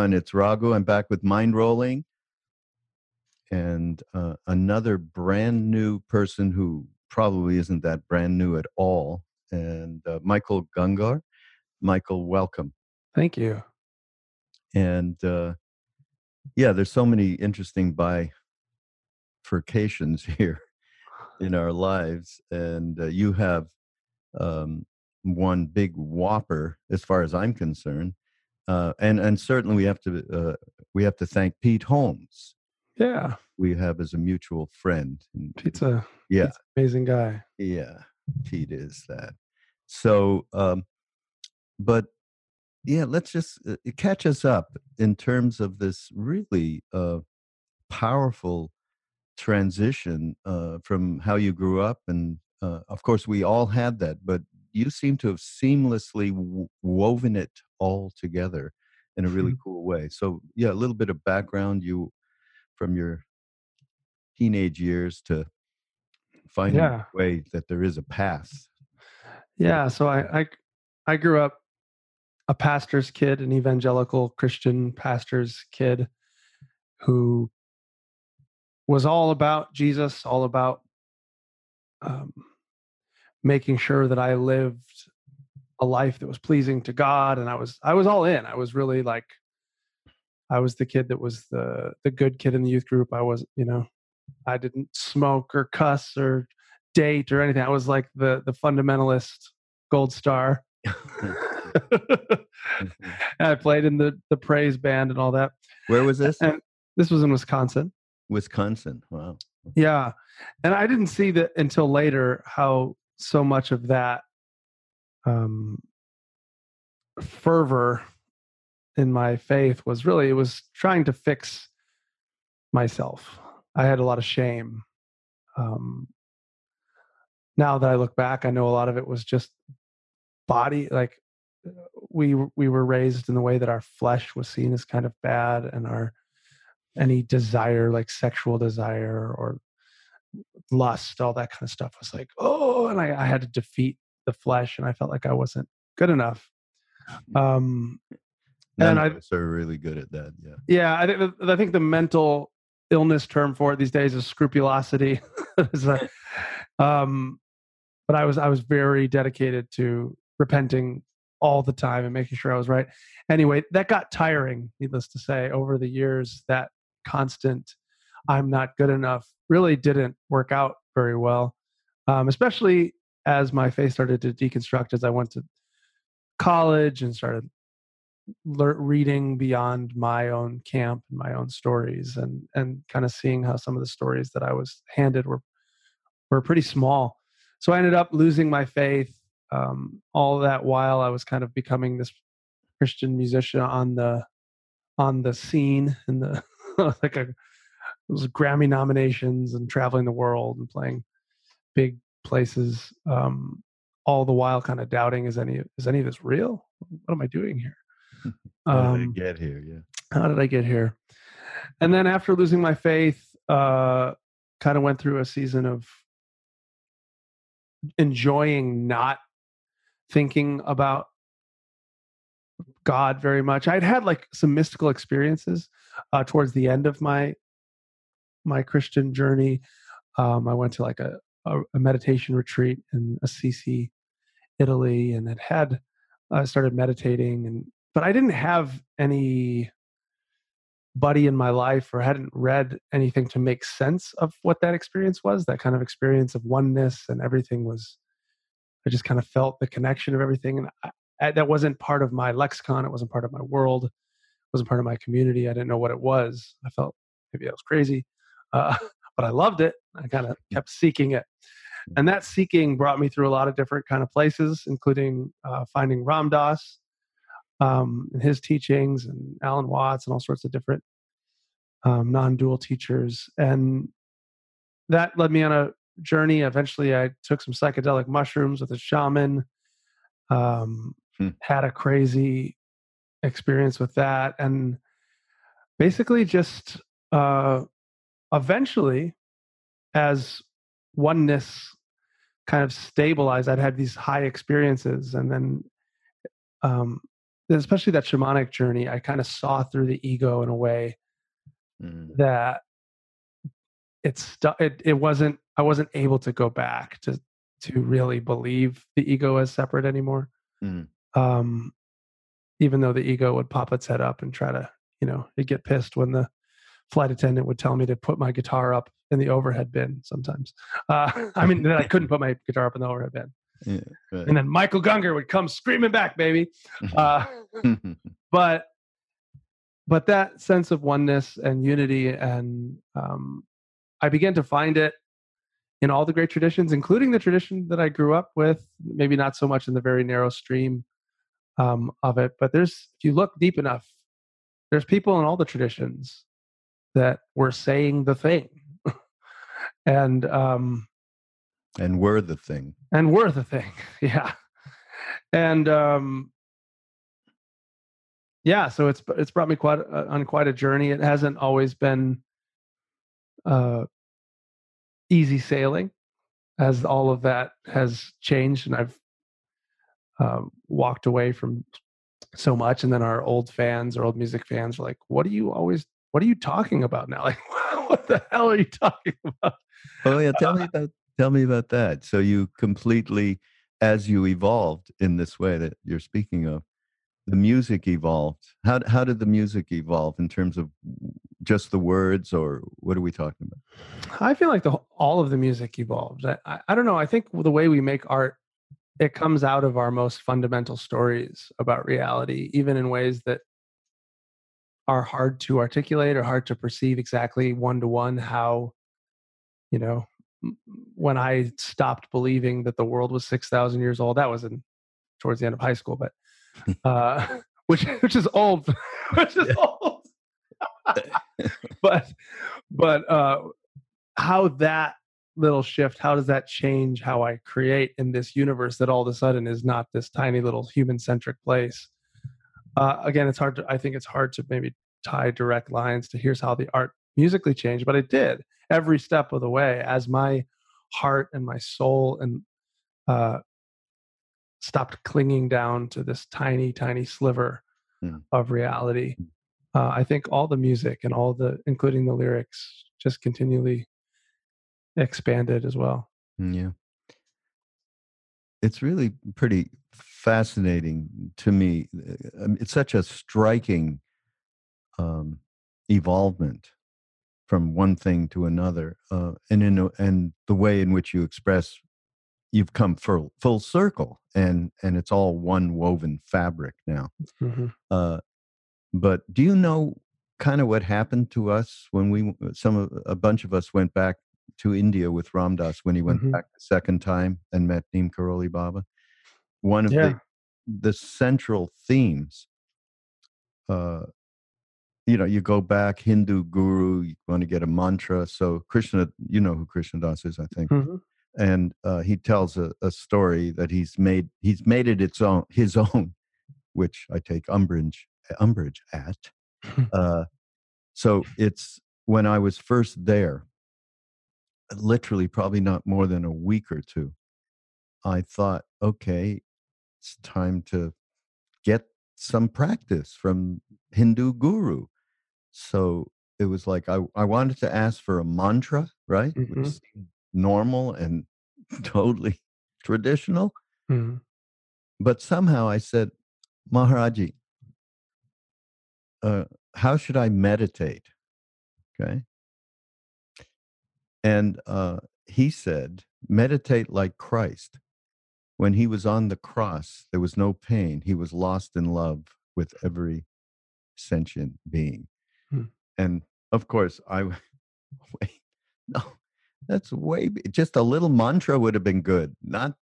Everyone, it's Raghu. I'm back with Mindrolling and uh, another brand new person who probably isn't that brand new at all, and uh, Michael Gungor. Michael, welcome. Thank you. And uh, yeah, there's so many interesting bifurcations here in our lives, and uh, you have um, one big whopper, as far as I'm concerned. Uh, and and certainly we have to uh, we have to thank Pete Holmes. Yeah, we have as a mutual friend. Pete's a yeah Pete's amazing guy. Yeah, Pete is that. So, um, but yeah, let's just uh, catch us up in terms of this really uh, powerful transition uh, from how you grew up, and uh, of course we all had that, but you seem to have seamlessly w- woven it all together in a really mm-hmm. cool way. So, yeah, a little bit of background you from your teenage years to finding yeah. a way that there is a path. Yeah, so I, I I grew up a pastor's kid, an evangelical Christian pastor's kid who was all about Jesus, all about um, making sure that I lived a life that was pleasing to God, and I was I was all in. I was really like, I was the kid that was the the good kid in the youth group. I was, you know, I didn't smoke or cuss or date or anything. I was like the the fundamentalist gold star. Mm-hmm. Mm-hmm. I played in the the praise band and all that. Where was this? And this was in Wisconsin. Wisconsin. Wow. Mm-hmm. Yeah. And I didn't see that until later how so much of that um, fervor in my faith was really it was trying to fix myself. I had a lot of shame. Um, now that I look back, I know a lot of it was just body. Like we we were raised in the way that our flesh was seen as kind of bad, and our any desire, like sexual desire or lust, all that kind of stuff was like, oh, and I, I had to defeat the flesh, and I felt like I wasn't good enough. Um, None and I are really good at that. Yeah, yeah. I think I think the mental illness term for it these days is scrupulosity. um, but I was I was very dedicated to repenting all the time and making sure I was right. Anyway, that got tiring, needless to say, over the years. That constant I'm not good enough really didn't work out very well, um, especially as my faith started to deconstruct as I went to college and started reading beyond my own camp and my own stories and and kind of seeing how some of the stories that I was handed were were pretty small. So I ended up losing my faith. Um, all that while I was kind of becoming this Christian musician on the on the scene and the like a was Grammy nominations and traveling the world and playing big places. Um, all the while, kind of doubting: is any is any of this real? What am I doing here? how did I um, get here? Yeah. How did I get here? And then after losing my faith, uh, kind of went through a season of enjoying not thinking about God very much. I'd had like some mystical experiences uh, towards the end of my my Christian journey. Um, I went to like a, a, a, meditation retreat in Assisi, Italy, and had I uh, started meditating, and but I didn't have any buddy in my life or hadn't read anything to make sense of what that experience was. That kind of experience of oneness and everything was. I just kind of felt the connection of everything, and I, I, that wasn't part of my lexicon. It wasn't part of my world. It wasn't part of my community. I didn't know what it was. I felt maybe I was crazy uh, but I loved it. I kind of kept seeking it, and that seeking brought me through a lot of different kind of places, including uh, finding Ram Dass um, and his teachings, and Alan Watts, and all sorts of different um, non-dual teachers, and that led me on a journey. Eventually, I took some psychedelic mushrooms with a shaman. Um, hmm. Had a crazy experience with that, and basically just uh, eventually, as oneness kind of stabilized, I'd had these high experiences, and then um, especially that shamanic journey, I kind of saw through the ego in a way Mm. that it's it, it wasn't I wasn't able to go back to to really believe the ego as separate anymore. Mm. Um, even though the ego would pop its head up and try to, you know, get pissed when the flight attendant would tell me to put my guitar up in the overhead bin sometimes. Uh, I mean, that I couldn't put my guitar up in the overhead bin. Yeah, right. And then Michael Gungor would come screaming back, baby. Uh, but but that sense of oneness and unity and um, i began to find it in all the great traditions including the tradition that i grew up with maybe not so much in the very narrow stream um, of it but there's if you look deep enough there's people in all the traditions that we're saying the thing. And um, and we're the thing. and we're the thing yeah. And um yeah so it's it's brought me quite uh, on quite a journey. It hasn't always been uh easy sailing as all of that has changed and i've um, walked away from so much and then our old fans or old music fans are like what are you always what are you talking about now like what the hell are you talking about Oh yeah, tell me about tell me about that. So you completely, as you evolved in this way that you're speaking of, the music evolved. How how did the music evolve in terms of just the words, or what are we talking about? I feel like the all of the music evolves. I, I, I don't know. I think the way we make art, it comes out of our most fundamental stories about reality, even in ways that are hard to articulate or hard to perceive exactly one to one. How, you know, when I stopped believing that the world was six thousand years old, that was in towards the end of high school, but uh, which which is old, which is old. but but uh how that little shift how does that change how i create in this universe that all of a sudden is not this tiny little human centric place uh again it's hard to i think it's hard to maybe tie direct lines to here's how the art musically changed but it did every step of the way as my heart and my soul and uh stopped clinging down to this tiny tiny sliver Hmm. of reality uh, I think all the music and all the, including the lyrics, just continually expanded as well. Mm, Yeah, it's really pretty fascinating to me. Uh, um, It's such a striking um, evolvement from one thing to another, uh, and in a, and the way in which you express, you've come full full circle, and and it's all one woven fabric now. Mhm. Uh, but do you know kind of what happened to us when we some of a bunch of us went back to India with Ram Dass when he went Mhm. back the second time and met Neem Karoli Baba? One of Yeah. the the central themes. Uh, you know, you go back Hindu guru, you want to get a mantra. So Krishna, you know who Krishna Das is, I think Mhm. and uh, he tells a, a story that he's made he's made it its own his own which i take umbrage umbrage at uh, so it's when i was first there literally probably not more than a week or two i thought okay it's time to get some practice from hindu guru. So it was like i, I wanted to ask for a mantra right Mhm. which normal and totally traditional. Mhm. but somehow i said maharaji uh, how should i meditate? Okay. And uh, he said meditate like christ when he was on the cross there was no pain. He was lost in love with every sentient being. Hmm. and of course I wait no that's way just a little mantra would have been good. Not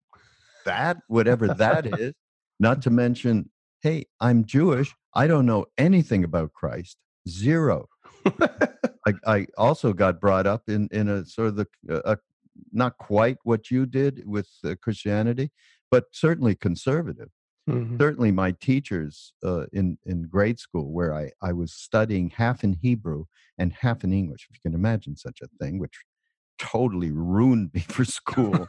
that whatever that is. Not to mention hey i'm jewish. I don't know anything about christ. Zero. I, I also got brought up in in a sort of the uh, uh, not quite what you did with uh, Christianity, but certainly conservative. Mhm. Certainly, my teachers uh, in in grade school, where I I was studying half in Hebrew and half in English, if you can imagine such a thing, which totally ruined me for school.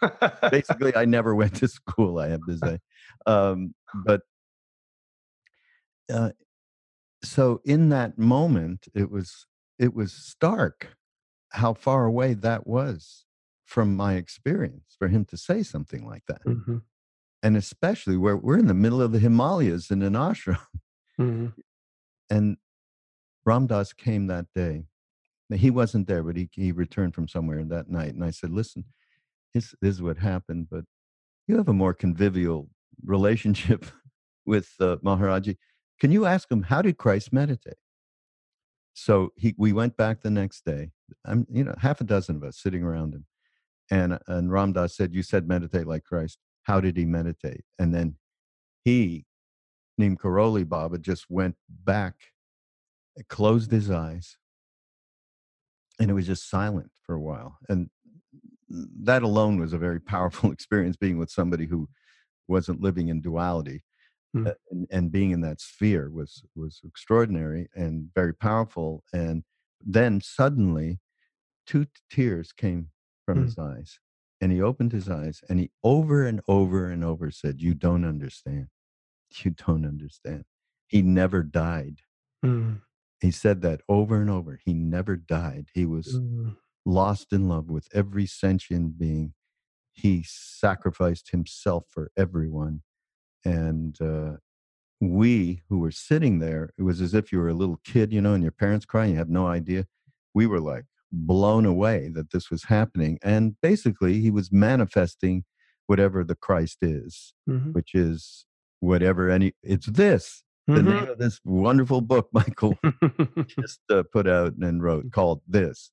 Basically, I never went to school. I have to say, um, but uh, so in that moment, it was it was stark how far away that was from my experience for him to say something like that. Mm-hmm. And especially where we're in the middle of the Himalayas in an ashram. Mm-hmm. And Ramdas came that day. He wasn't there, but he, he returned from somewhere that night. And I said, listen, this, this is what happened, but you have a more convivial relationship with uh, Maharaji. Can you ask him, how did Christ meditate? So he, we went back the next day. I'm, you know, half a dozen of us sitting around him. And, and Ram Dass said, you said meditate like Christ. How did he meditate? And then he, Neem Karoli Baba, just went back, closed his eyes, and it was just silent for a while. And that alone was a very powerful experience being with somebody who wasn't living in duality Mm. uh, and, and being in that sphere was was extraordinary and very powerful and then suddenly two tears came from Mm. his eyes and he opened his eyes and he over and over and over said you don't understand you don't understand he never died Mm. he said that over and over he never died he was Mm. lost in love with every sentient being. He sacrificed himself for everyone. And uh, we who were sitting there, it was as if you were a little kid, you know, and your parents crying, you have no idea. We were like blown away that this was happening. And basically, he was manifesting whatever the Christ is, Mhm. which is whatever any, it's this. The Mhm. name of this wonderful book, Michael just uh, put out and wrote called this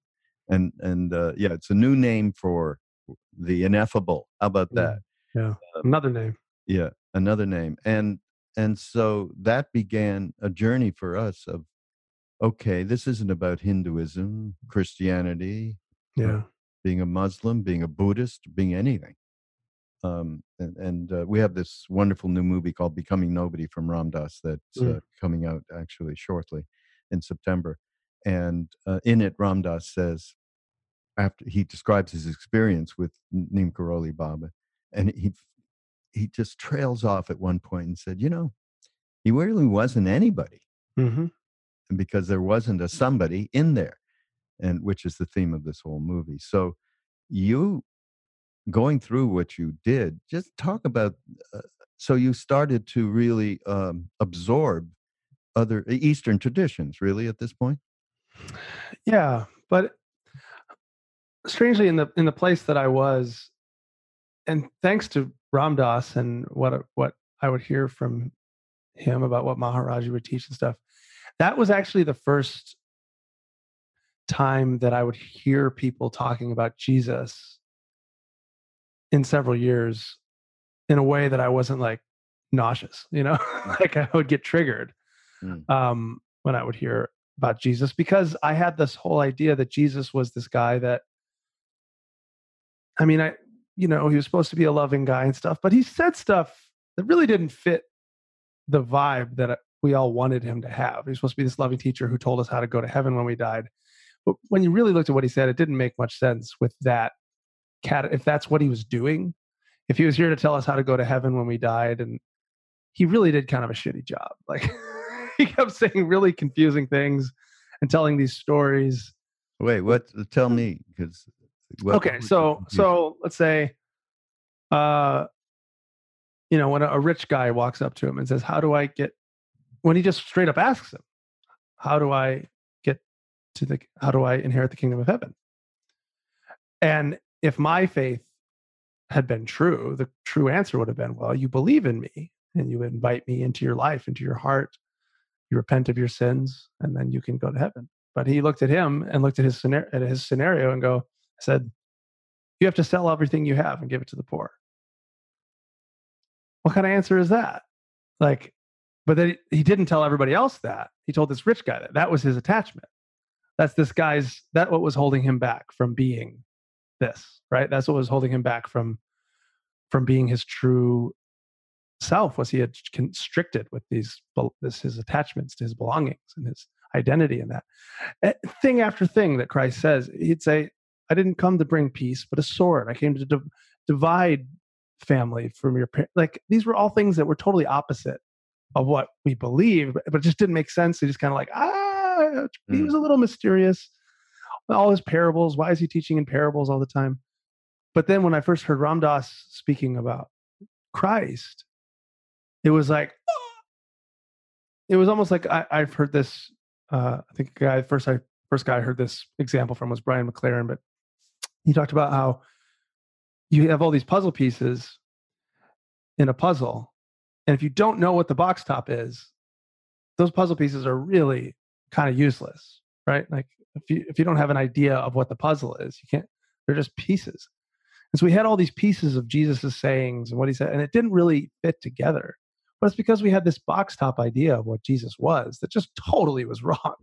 and and uh, yeah it's a new name for the ineffable how about that yeah. Another name. yeah another name and and so that began a journey for us of okay this isn't about hinduism christianity Yeah. being a muslim being a buddhist being anything um, and, and uh, we have this wonderful new movie called becoming nobody from ram dass that's uh, Mm. coming out actually shortly in september and uh, in it ram dass says after he describes his experience with neem karoli baba and he he just trails off at one point and said you know he really wasn't anybody hmm because there wasn't a somebody in there and which is the theme of this whole movie. So you going through what you did just talk about uh, so you started to really um, absorb other eastern traditions really at this point? Yeah, but strangely, in the in the place that I was, and thanks to Ram Dass and what what I would hear from him about what Maharaji would teach and stuff, that was actually the first time that I would hear people talking about Jesus in several years in a way that I wasn't like nauseous, you know, like I would get triggered Mm. um, when I would hear about Jesus because I had this whole idea that Jesus was this guy that, I mean, I, you know, he was supposed to be a loving guy and stuff, but he said stuff that really didn't fit the vibe that we all wanted him to have. He was supposed to be this loving teacher who told us how to go to heaven when we died. But when you really looked at what he said, it didn't make much sense with that cat. If that's what he was doing, if he was here to tell us how to go to heaven when we died, and he really did kind of a shitty job. Like he kept saying really confusing things and telling these stories. wait what tell me because okay, so so let's say, uh, you know, when a, a rich guy walks up to him and says, "How do I get?" When he just straight up asks him, "How do I get to the? How do I inherit the kingdom of heaven?" And if my faith had been true, the true answer would have been, "Well, you believe in me and you invite me into your life, into your heart. You repent of your sins, and then you can go to heaven." But he looked at him and looked at his scenario, at his scenario and go, said, "You have to sell everything you have and give it to the poor." What kind of answer is that? Like, but then he didn't tell everybody else that. He told this rich guy that that was his attachment. That's this guy's. That what was holding him back from being this, right? That's what was holding him back from from being his true self. Was he had constricted with these this his attachments to his belongings and his identity in that Eh, thing after thing that Christ says. He'd say, "I didn't come to bring peace, but a sword. I came to div- divide family from your parents." Like these were all things that were totally opposite of what we believe, but it just didn't make sense. He just kind of like, ah, he Mm. was a little mysterious. All his parables, why is he teaching in parables all the time? But then when I first heard Ram Dass speaking about Christ, it was like, it was almost like I, I've heard this. Uh, I think the guy first I first guy I heard this example from was Brian McLaren, but he talked about how you have all these puzzle pieces in a puzzle, and if you don't know what the box top is, those puzzle pieces are really kind of useless, right? Like if you if you don't have an idea of what the puzzle is, you can't. They're just pieces. And so we had all these pieces of Jesus's sayings and what he said, and it didn't really fit together. But it's because we had this box top idea of what Jesus was that just totally was wrong.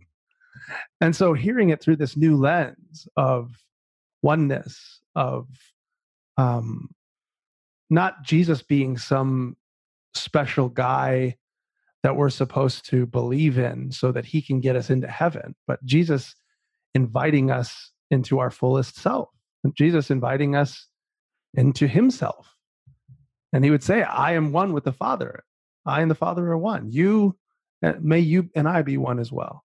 And so hearing it through this new lens of oneness, of um, not Jesus being some special guy that we're supposed to believe in so that he can get us into heaven, but Jesus inviting us into our fullest self, Jesus inviting us into himself. And he would say, I am one with the Father. I and the Father are one. You, may you and I be one as well.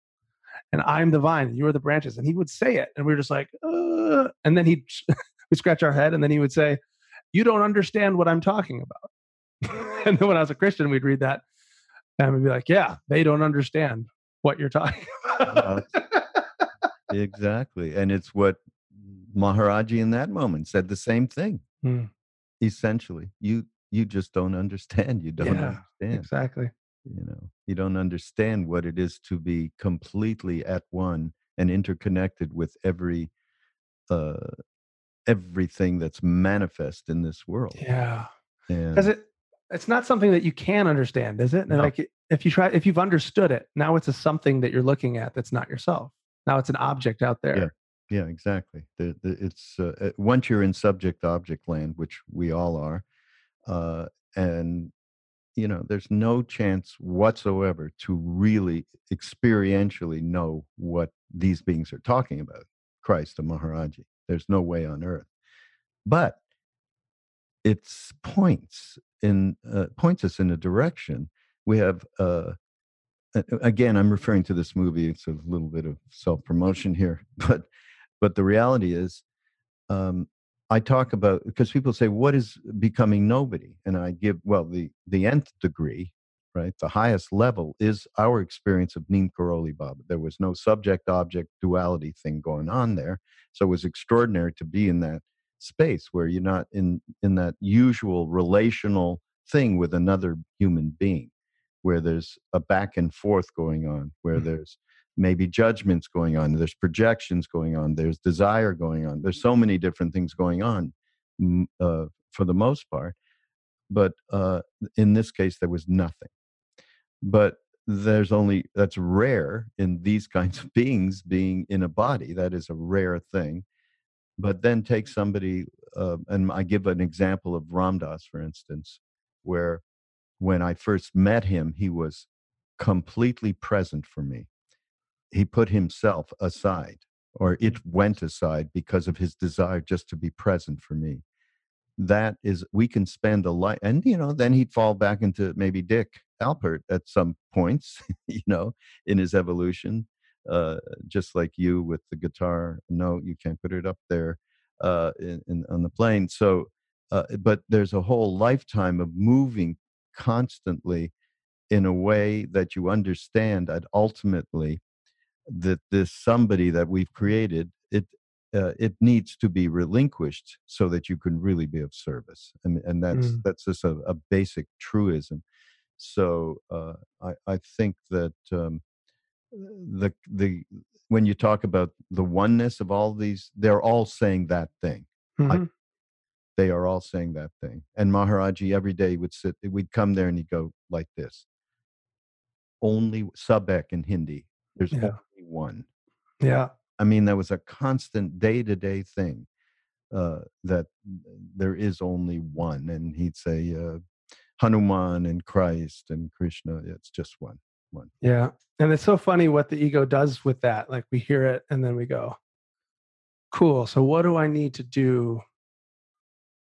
And I'm the vine, and you are the branches. And he would say it. And we are just like, uh, and then he'd we scratch our head, and then he would say, You don't understand what I'm talking about. and then when I was a Christian, we'd read that and we'd be like, Yeah, they don't understand what you're talking about. exactly. And it's what Maharaji in that moment said the same thing. Hmm. Essentially, you you just don't understand. You don't Yeah, understand. exactly. You know, you don't understand what it is to be completely at one and interconnected with every uh everything that's manifest in this world. Yeah. Because it it's not something that you can understand is it and No. like if you try if you've understood it now it's a something that you're looking at that's not yourself now it's an object out there Yeah, exactly. The, the, it's uh, once you're in subject object land, which we all are, uh, and you know, there's no chance whatsoever to really experientially know what these beings are talking about, Christ and Maharaji. There's no way on earth, but it's points in uh, points us in a direction. We have. Uh, again i'm referring to this movie it's a little bit of self promotion here but but the reality is um, i talk about because people say what is becoming nobody and i give well the the nth degree right the highest level is our experience of neem karoli baba there was no subject object duality thing going on there so it was extraordinary to be in that space where you're not in in that usual relational thing with another human being where there's a back and forth going on where Mhm. there's maybe judgments going on there's projections going on there's desire going on there's so many different things going on uh, for the most part but uh, in this case there was nothing but there's only that's rare in these kinds of beings being in a body that is a rare thing but then take somebody uh, and i give an example of ram dass for instance where when i first met him he was completely present for me. He put himself aside or it went aside because of his desire just to be present for me. That is we can spend a life and you know then he'd fall back into maybe dick alpert at some points you know in his evolution uh just like you with the guitar no you can't put it up there uh in, in on the plane. So uh, but there's a whole lifetime of moving constantly in a way that you understand that ultimately that this somebody that we've created it uh, it needs to be relinquished so that you can really be of service. And and that's Mm. that's just a, a basic truism. So uh, I, I think that um, the the when you talk about the oneness of all these they're all saying that thing Mhm. they are all saying that thing. And Maharaji every day would sit, we'd come there and he'd go like this. Only Sab ek in Hindi. There's Yeah. only one. yeah I mean, that was a constant day to day thing. Uh, that there is only one, and he'd say uh, Hanuman and Christ and Krishna. It's just one. Yeah and it's so funny what the ego does with that like we hear it and then we go cool so what do i need to do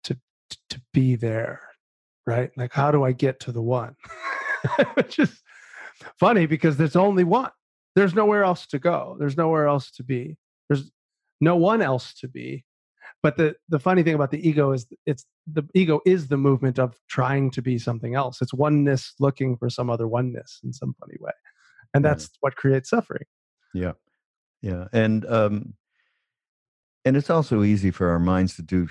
to to be there right like how do i get to the one which is funny because there's only one. There's nowhere else to go. There's nowhere else to be. There's no one else to be. But the the funny thing about the ego is it's the ego is the movement of trying to be something else. It's oneness looking for some other oneness in some funny way, and that's yeah. what creates suffering. Yeah, yeah, and um, and it's also easy for our minds to do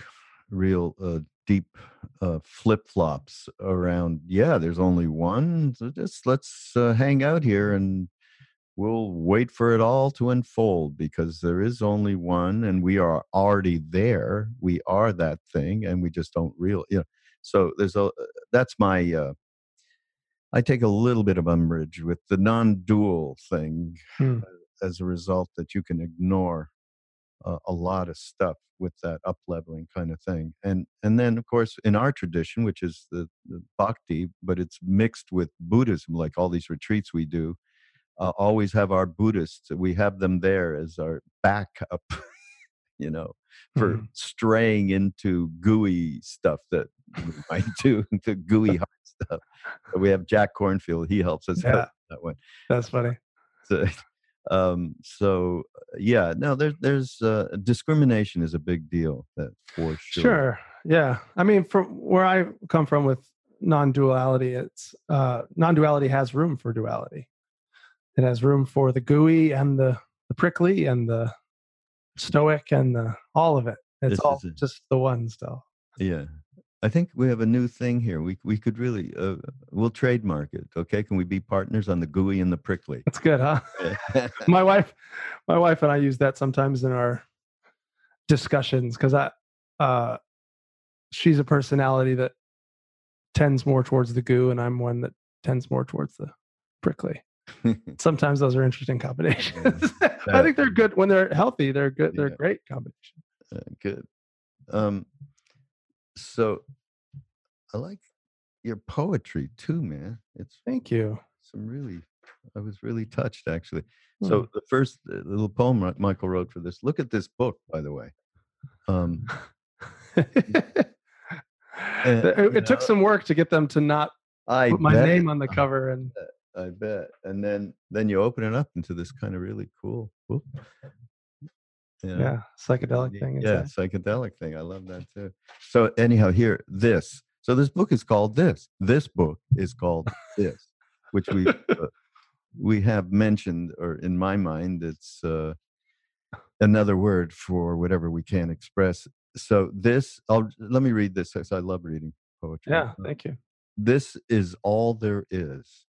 real uh, deep uh, flip flops around. Yeah, there's only one. So just let's uh, hang out here and we'll wait for it all to unfold because there is only one, and we are already there. We are that thing, and we just don't real. You know, so there's a. Uh, that's my. Uh, I take a little bit of umbrage with the non-dual thing, hmm. as a result that you can ignore uh, a lot of stuff with that up leveling kind of thing and and then of course in our tradition which is the, the bhakti but it's mixed with buddhism like all these retreats we do uh, always have our buddhists we have them there as our backup you know for mm-hmm. straying into gooey stuff that we might do the gooey hard stuff we have jack Kornfield. he helps us yeah, out that one that's funny so, um, so uh, yeah, no, there's there's uh, discrimination is a big deal. That for sure. Sure. Yeah. I mean, from where I come from with non-duality, it's uh, non-duality has room for duality. It has room for the gooey and the the prickly and the stoic and the all of it. It's this all just the one still. Yeah. I think we have a new thing here. We we could really uh, we'll trademark it. Okay, can we be partners on the gooey and the prickly? That's good, huh? my wife, my wife and I use that sometimes in our discussions because I, uh, she's a personality that tends more towards the goo, and I'm one that tends more towards the prickly. sometimes those are interesting combinations. I think they're good when they're healthy. They're good. They're yeah. great combinations. Uh, good. Um, so I like your poetry too, man. It's thank you. Some really, I was really touched actually. Hmm. So the first uh, little poem Michael wrote for this. Look at this book, by the way. Um, and, it, it took some work to get them to not I put my bet. name on the cover, and I bet. And then then you open it up into this kind of really cool. Whoop, yeah, yeah psychedelic thing. Yeah, psychedelic thing. I love that too. So anyhow, here this. So this book is called this. This book is called this, which we uh, we have mentioned, or in my mind, it's uh, another word for whatever we can't express. So this, I'll let me read this because I love reading poetry. Yeah, thank you. This is all there is.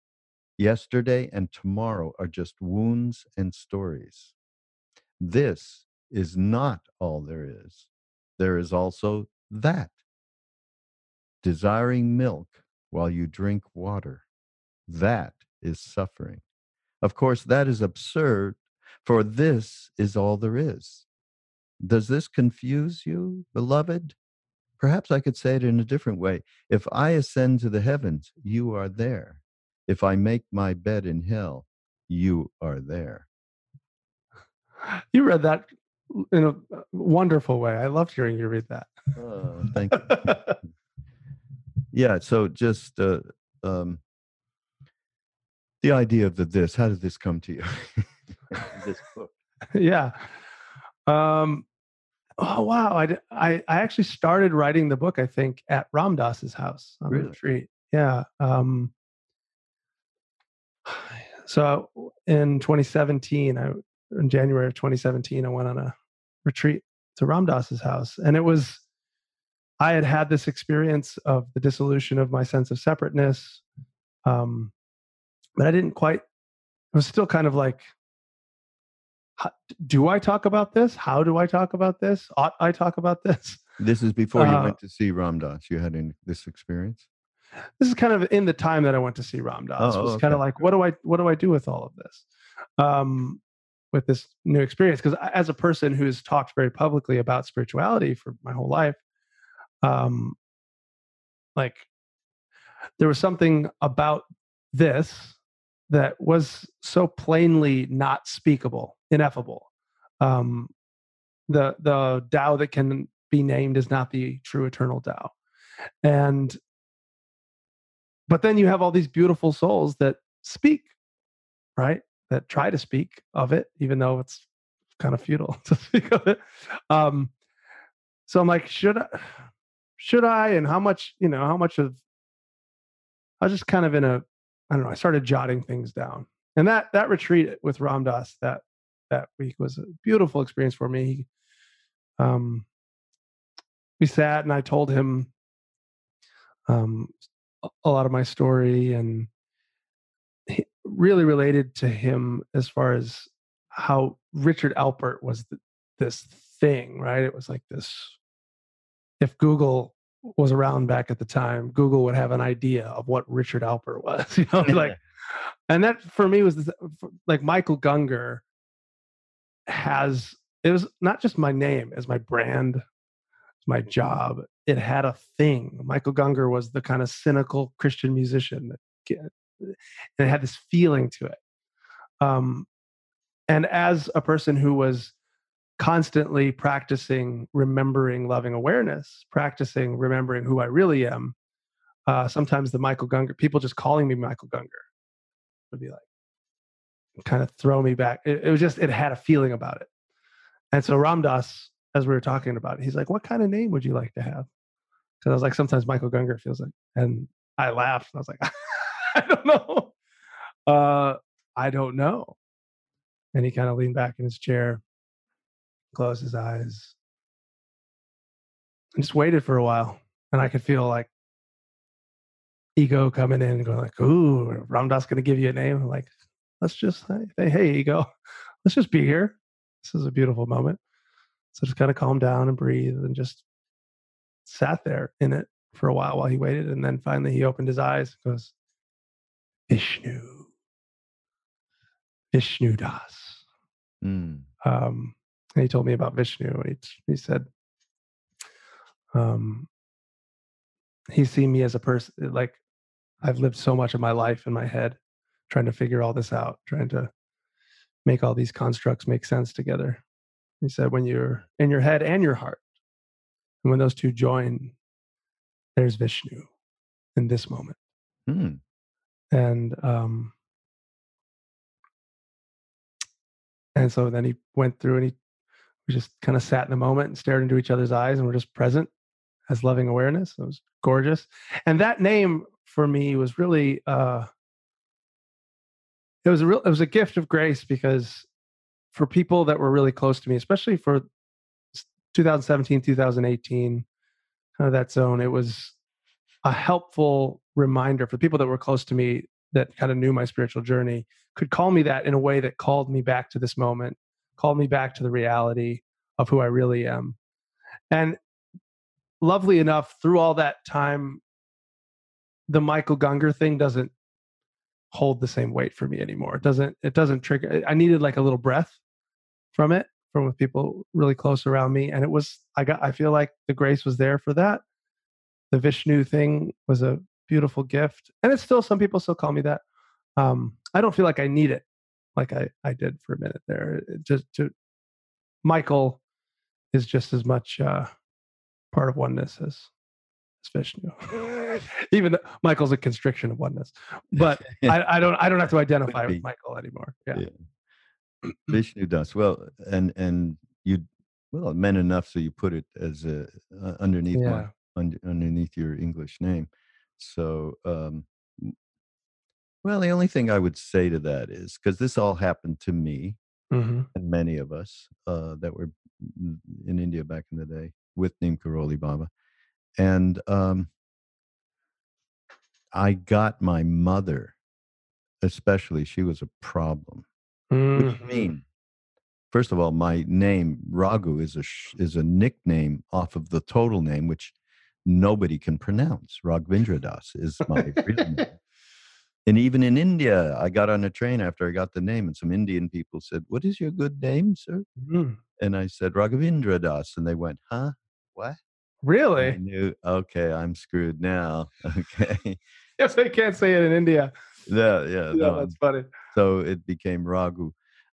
Yesterday and tomorrow are just wounds and stories. This is not all there is. There is also that. Desiring milk while you drink water. That is suffering. Of course, that is absurd, for this is all there is. Does this confuse you, beloved? Perhaps I could say it in a different way. If I ascend to the heavens, you are there. If I make my bed in hell, you are there. You read that in a wonderful way. I loved hearing you read that. Oh, thank you. yeah. So just uh, um, the idea of the this. How did this come to you? this book. Yeah. Um, oh wow! I, I I actually started writing the book. I think at Ram Dass's house on really? retreat. Yeah. Um, so in 2017, I in January of 2017, I went on a retreat to Ram Dass's house. And it was, I had had this experience of the dissolution of my sense of separateness. Um, but I didn't quite, it was still kind of like, do I talk about this? How do I talk about this? Ought I talk about this? This is before you uh, went to see Ram Dass. You had in, this experience. This is kind of in the time that I went to see Ram Dass. Oh, it was okay. kind of like, what do I, what do I do with all of this? Um, with this new experience because as a person who's talked very publicly about spirituality for my whole life um like there was something about this that was so plainly not speakable ineffable um the the Tao that can be named is not the true eternal Tao and but then you have all these beautiful souls that speak, right? That try to speak of it, even though it's kind of futile to speak of it. Um, so I'm like, should I? Should I? And how much? You know, how much of? I was just kind of in a. I don't know. I started jotting things down, and that that retreat with Ram Dass that that week was a beautiful experience for me. He, Um, we sat and I told him um, a lot of my story and really related to him as far as how Richard Alpert was th- this thing, right? It was like this. If Google was around back at the time, Google would have an idea of what Richard Alpert was, you know, like, and that for me was this, like Michael Gungor has it was not just my name as my brand, it's my mm-hmm. job. It had a thing. Michael Gungor was the kind of cynical Christian musician that and it had this feeling to it. Um, and as a person who was constantly practicing remembering loving awareness, practicing remembering who I really am, uh, sometimes the Michael Gungor people just calling me Michael Gungor would be like, kind of throw me back. It, it, was just it had a feeling about it. And so Ram Dass, as we were talking about, he's like, "What kind of name would you like to have?" Because I was like, sometimes Michael Gungor feels like, and I laughed. I was like, I don't know. Uh, I don't know. And he kind of leaned back in his chair, closed his eyes, and just waited for a while. And I could feel like ego coming in and going like, ooh, Ram Dass gonna give you a name. I'm like, let's just say, hey, ego, let's just be here. This is a beautiful moment. So just kind of calm down and breathe and just sat there in it for a while while he waited. And then finally he opened his eyes and goes, Vishnu, Vishnu Das. Mm. Um, and he told me about Vishnu. He, he said, um, he's seen me as a person, like I've lived so much of my life in my head trying to figure all this out, trying to make all these constructs make sense together. He said, when you're in your head and your heart, and when those two join, there's Vishnu in this moment. Mm. And um, and so then he went through and he we just kind of sat in the moment and stared into each other's eyes and we're just present as loving awareness. It was gorgeous. And that name for me was really uh it was a real it was a gift of grace because for people that were really close to me, especially for 2017, 2018, kind of that zone, it was a helpful reminder for people that were close to me that kind of knew my spiritual journey could call me that in a way that called me back to this moment, called me back to the reality of who I really am. And lovely enough, through all that time, the Michael Gungor thing doesn't hold the same weight for me anymore. It doesn't it doesn't trigger I needed like a little breath from it from with people really close around me and it was I got I feel like the grace was there for that. The Vishnu thing was a beautiful gift and it's still some people still call me that. Um I don't feel like I need it like I I did for a minute there. It just to Michael is just as much uh part of oneness as Vishnu. Even though Michael's a constriction of oneness, but I, I, don't I don't have to identify with Michael anymore. Yeah. yeah. Vishnu Das. Well, and and you well meant enough so you put it as a uh, underneath yeah. my, un, underneath your English name. So um, well, the only thing I would say to that is because this all happened to me mm-hmm. and many of us uh, that were in India back in the day with Neem Karoli Baba and um, I got my mother, especially. She was a problem. Mm-hmm. Which mean, first of all, my name Raghu is a is a nickname off of the total name, which nobody can pronounce. Raghavendra Das is my real name. And even in India, I got on a train after I got the name, and some Indian people said, "What is your good name, sir?" Mm. And I said, "Raghavendra Das," and they went, "Huh? What?" Really? I knew, okay, I'm screwed now. Okay. yes, they can't say it in India. Yeah, yeah. yeah, no. that's funny. So it became Ragu,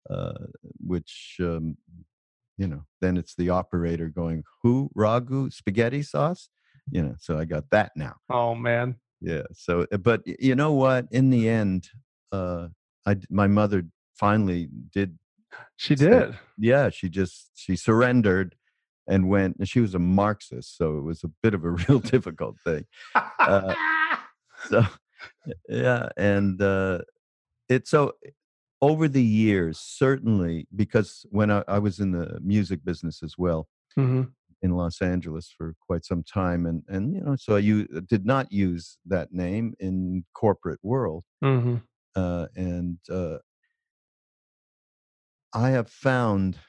uh, which, um, you know, then it's the operator going, who? Ragu Spaghetti sauce? You know, so I got that now. Oh, man. yeah. So, uh, but you know what? In the end, uh, I my mother finally did. She did. Yeah, she just she surrendered and went. And she was a Marxist, so it was a bit of a real difficult thing. Uh, so yeah and uh it so over the years certainly because when I, I was in the music business as well hmm in los angeles for quite some time and and you know so you did not use that name in corporate world hmm uh and uh i have found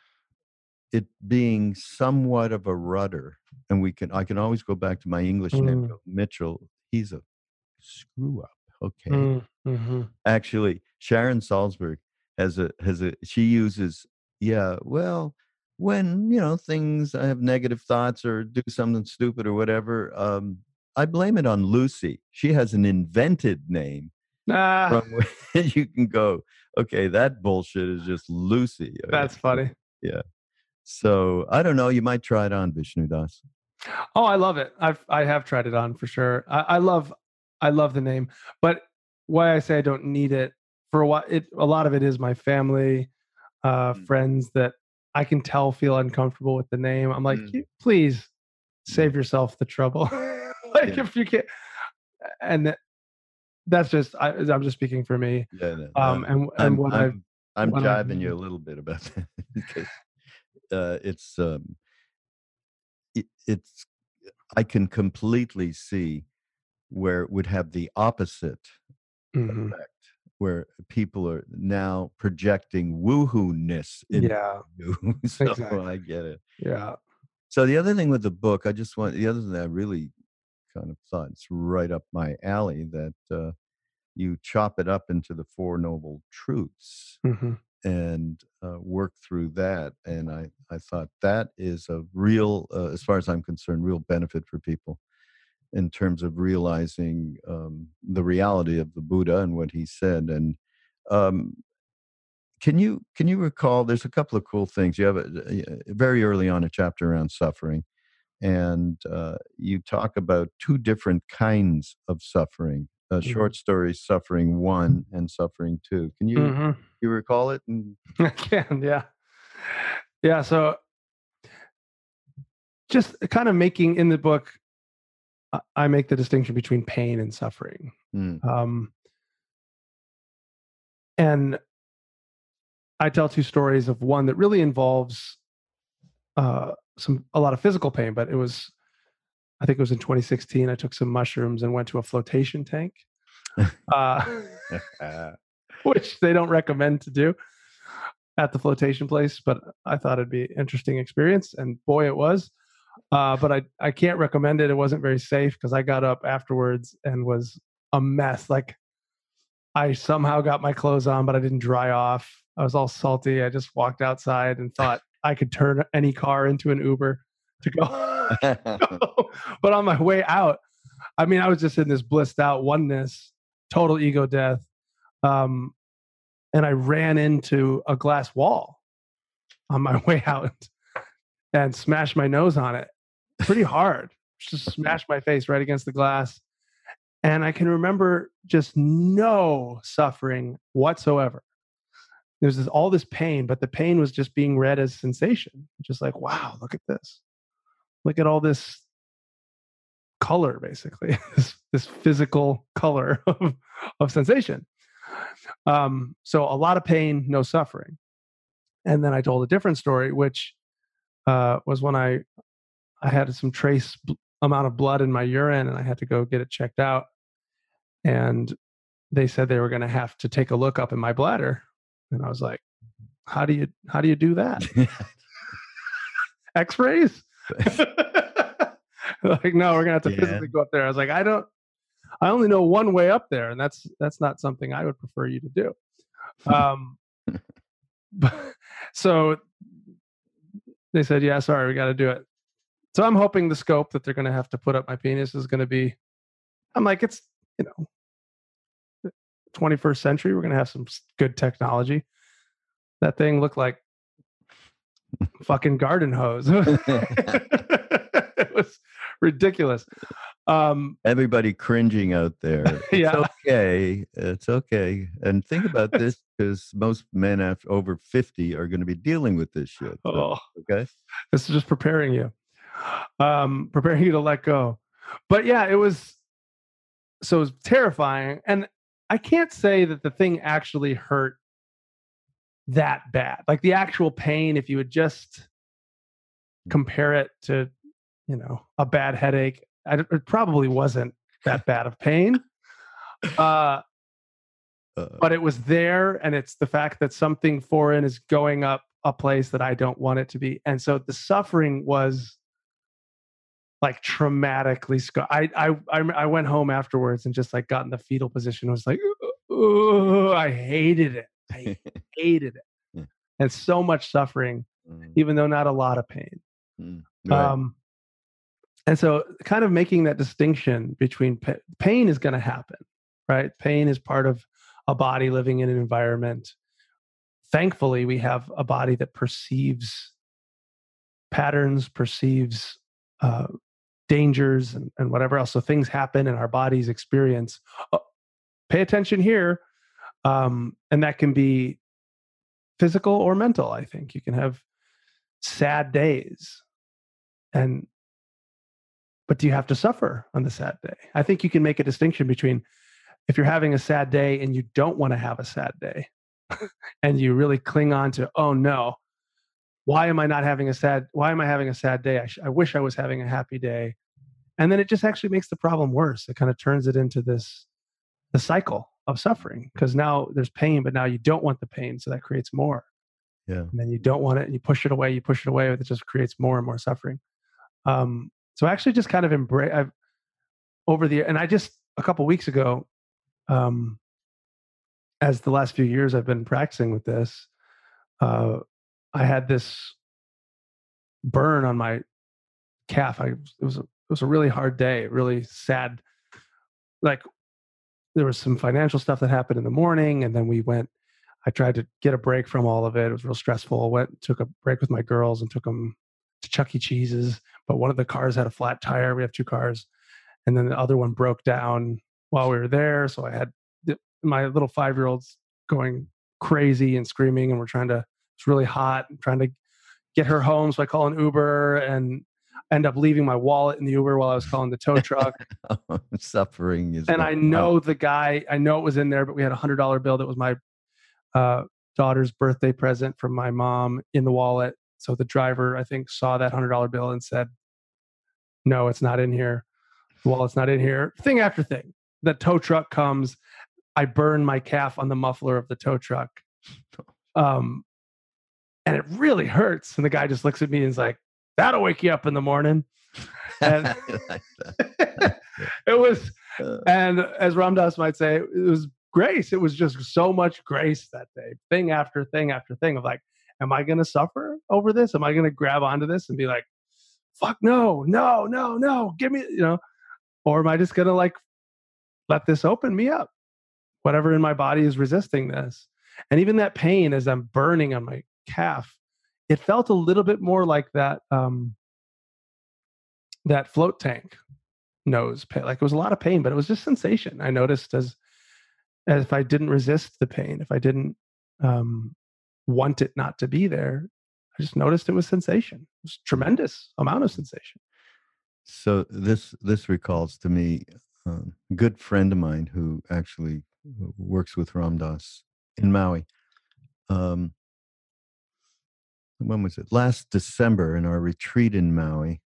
it being somewhat of a rudder and we can i can always go back to my english name Mm. Bill mitchell he's a screw up okay hmm actually sharon salzberg has a has a she uses yeah well when you know things i have negative thoughts or do something stupid or whatever um i blame it on lucy she has an invented name Ah, from where you can go okay that bullshit is just lucy Uh, that's funny. Yeah. So i don't know you might try it on vishnu das Oh, I love it. I've I have tried it on for sure. I, I love I love the name, but why I say I don't need it for a while. It a lot of it is my family, uh, Mm. friends that I can tell feel uncomfortable with the name. I'm like, Mm. Please save yourself the trouble. like Yeah. if you can't, and that's just I, I'm just speaking for me. yeah no, Um, and and I'm, what I've I'm, I'm I've- jiving you a little bit about that because uh, it's um, it, it's I can completely see where it would have the opposite Mhm. effect, where people are now projecting woohoo-ness into yeah you. so Exactly. I get it. yeah So the other thing with the book, I just want the other thing I really kind of thought it's right up my alley that uh, you chop it up into the four noble truths hmm and uh, work through that. And I, I thought that is a real, uh, as far as I'm concerned, real benefit for people in terms of realizing um, the reality of the Buddha and what he said. And um, can you can you recall? There's a couple of cool things. You have a, a- very early on a chapter around suffering, and uh, you talk about two different kinds of suffering. A Mhm. short story, suffering one, and suffering two. Can you hmm you recall it? And I can, yeah. Yeah, so just kind of making in the book, I- make the distinction between pain and suffering. Mm, Um, and I tell two stories of one that really involves uh, some a lot of physical pain, but it was, I think it was in 2016. I took some mushrooms and went to a flotation tank, uh, which they don't recommend to do at the flotation place, but I thought it'd be an interesting experience, and boy, it was. Uh, but I I can't recommend it. It wasn't very safe because I got up afterwards and was a mess. Like I somehow got my clothes on, but I didn't dry off. I was all salty. I just walked outside and thought I could turn any car into an Uber to go. but on my way out, I mean, I was just in this blissed out oneness, total ego death. Um, and I ran into a glass wall on my way out and smashed my nose on it pretty hard. Just smashed my face right against the glass. And I can remember just no suffering whatsoever. There's this, all this pain, but the pain was just being read as sensation. Just like, wow, look at this. Look at all this color, basically, this, this physical color of, of sensation. Um, so a lot of pain, no suffering. And then I told a different story, which uh, was when I I had some trace amount of blood in my urine, and I had to go get it checked out. And they said they were going to have to take a look up in my bladder, and I was like, "How do you how do you do that? X-rays?" like, no, we're gonna have to Yeah. physically go up there. I was like, I don't. I only know one way up there, and that's that's not something I would prefer you to do. Um, but, so they said, yeah, sorry, we got to do it. So I'm hoping the scope that they're going to have to put up my penis is going to be. I'm like, it's you know, 21st century. We're going to have some good technology. That thing looked like fucking garden hose. ridiculous. Um, Everybody cringing out there. It's Yeah. okay. It's okay. And think about this because most men after over 50 are going to be dealing with this shit. so, oh, Okay. this is just preparing you, um, preparing you to let go. But yeah, it was so it was terrifying, and I can't say that the thing actually hurt that bad. Like the actual pain, if you would just compare it to, you know, a bad headache, I, it probably wasn't that bad of pain. Uh, Uh, but it was there and it's the fact that something foreign is going up a place that i don't want it to be and so the suffering was like traumatically scar- I, I i went home afterwards and just like got in the fetal position I was like "Ugh," i hated it i hated it. And so much suffering mm, even though not a lot of pain. Mm, right. um and so kind of making that distinction between pa- pain is going to happen right? Pain is part of a body living in an environment. Thankfully we have a body that perceives patterns perceives uh, dangers and, and whatever else. So things happen and our bodies experience oh, pay attention here. Um, and that can be physical or mental i think. You can have sad days and but do you have to suffer on the sad day? I think you can make a distinction between if you're having a sad day and you don't want to have a sad day and you really cling on to oh no why am i not having a sad why am i having a sad day? I, sh- I wish i was having a happy day. And then it just actually makes the problem worse. It kind of turns it into this the cycle of suffering because now there's pain but now you don't want the pain so that creates more. Yeah. and then you don't want it and you push it away you push it away but it just creates more and more suffering. Um so I actually just kind of embrace i've over the and i just a couple weeks ago um as the last few years i've been practicing with this uh i had this burn on my calf i it was a, it was a really hard day really sad like there was some financial stuff that happened in the morning and then we went I tried to get a break from all of it. It was real stressful. Went took a break with my girls and took them to Chuck E. Cheese's. But one of the cars had a flat tire. We have two cars, and then the other one broke down while we were there. So I had my little five year olds going crazy and screaming, and we're trying to. It's really hot. and trying to get her home. So I call an Uber and end up leaving my wallet in the Uber while I was calling the tow truck. Suffering is. and what- I know the guy. I know it was in there, but we had a hundred dollar bill that was my uh, daughter's birthday present from my mom in the wallet. So the driver, I think, saw that hundred dollar bill and said, "No, it's not in here. The wallet's not in here." Thing after thing. The tow truck comes. I burn my calf on the muffler of the tow truck, um, and it really hurts. And the guy just looks at me and is like, "That'll wake you up in the morning." and-. It was Uh, and as Ram Dass might say, it was grace. It was just so much grace that day, thing after thing after thing of like, am I going to suffer over this? Am I going to grab onto this and be like, fuck no, no, no, no, give me, you know, or am I just going to like let this open me up? Whatever in my body is resisting this. And even that pain as I'm burning on my calf, it felt a little bit more like that, um, that float tank nose pain. Like it was a lot of pain, but it was just sensation. I noticed as as if I didn't resist the pain, if I didn't um, want it not to be there, I just noticed it was sensation. It was tremendous amount of sensation. So this this recalls to me um, a good friend of mine who actually works with Ram Dass in Maui. Um, when was it? Last December in our retreat in Maui,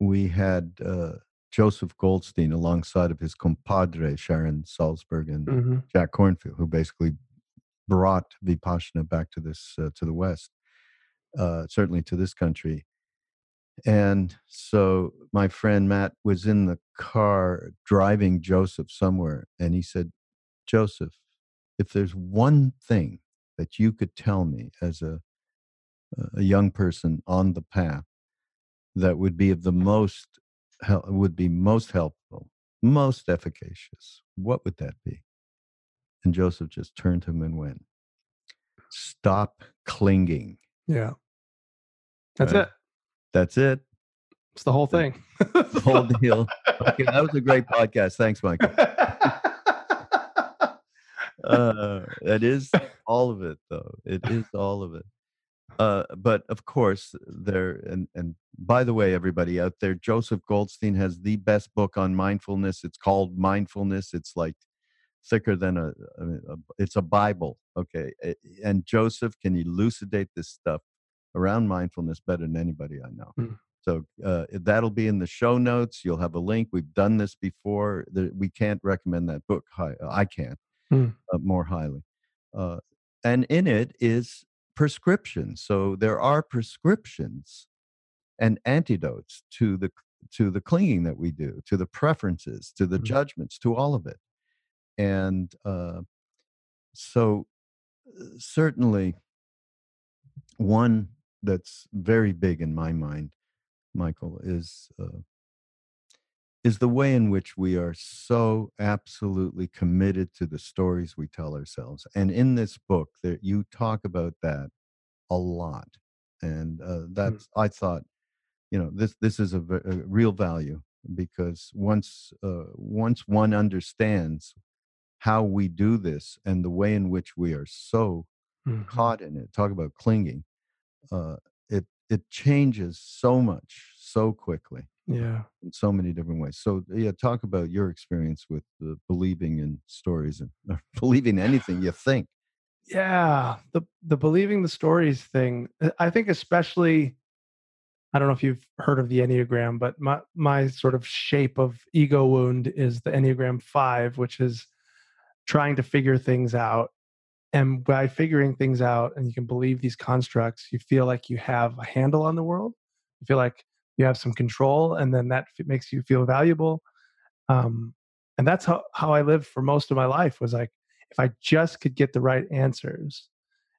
we had uh, Joseph Goldstein alongside of his compadre Sharon Salzberg and Mm-hmm. Jack Kornfield, who basically brought Vipassana back to this uh, to the West, uh, certainly to this country. And so my friend Matt was in the car driving Joseph somewhere, and he said, "Joseph, if there's one thing that you could tell me as a a young person on the path that would be of the most would be most helpful, most efficacious, what would that be?" And Joseph just turned to him and went, "Stop clinging." Yeah. That's Right. it. That's it. It's the whole thing. the whole deal. Okay, that was a great podcast. Thanks, Michael. uh, it is all of it, though. It is all of it. Uh, but of course, there and and by the way, everybody out there, Joseph Goldstein has the best book on mindfulness. It's called Mindfulness. It's like thicker than a, a, a it's a Bible. Okay, and Joseph can elucidate this stuff around mindfulness better than anybody I know. Mm. So uh, that'll be in the show notes. You'll have a link. We've done this before. We can't recommend that book. High, I can't mm. uh, more highly. Uh, and in it is prescriptions. So there are prescriptions and antidotes to the to the clinging that we do, to the preferences, to the mm. judgments, to all of it. And uh, so uh, certainly one that's very big in my mind, Michael, is uh, is the way in which we are so absolutely committed to the stories we tell ourselves. And in this book, there you talk about that a lot, and uh, mm. that's mm. I thought, you know, this this is a, a real value because once uh, once one understands how we do this and the way in which we are so mm-hmm. caught in it, talk about clinging, uh, it it changes so much so quickly yeah. in so many different ways. So yeah talk about your experience with the believing in stories and believing anything you think. Yeah the the believing the stories thing uh, i think especially i don't know if you've heard of the enneagram but my my sort of shape of ego wound is the enneagram 5 which is trying to figure things out and by figuring things out and you can believe these constructs, you feel like you have a handle on the world. You feel like you have some control, and then that makes you feel valuable. Um, and that's how, how I lived for most of my life was like, if I just could get the right answers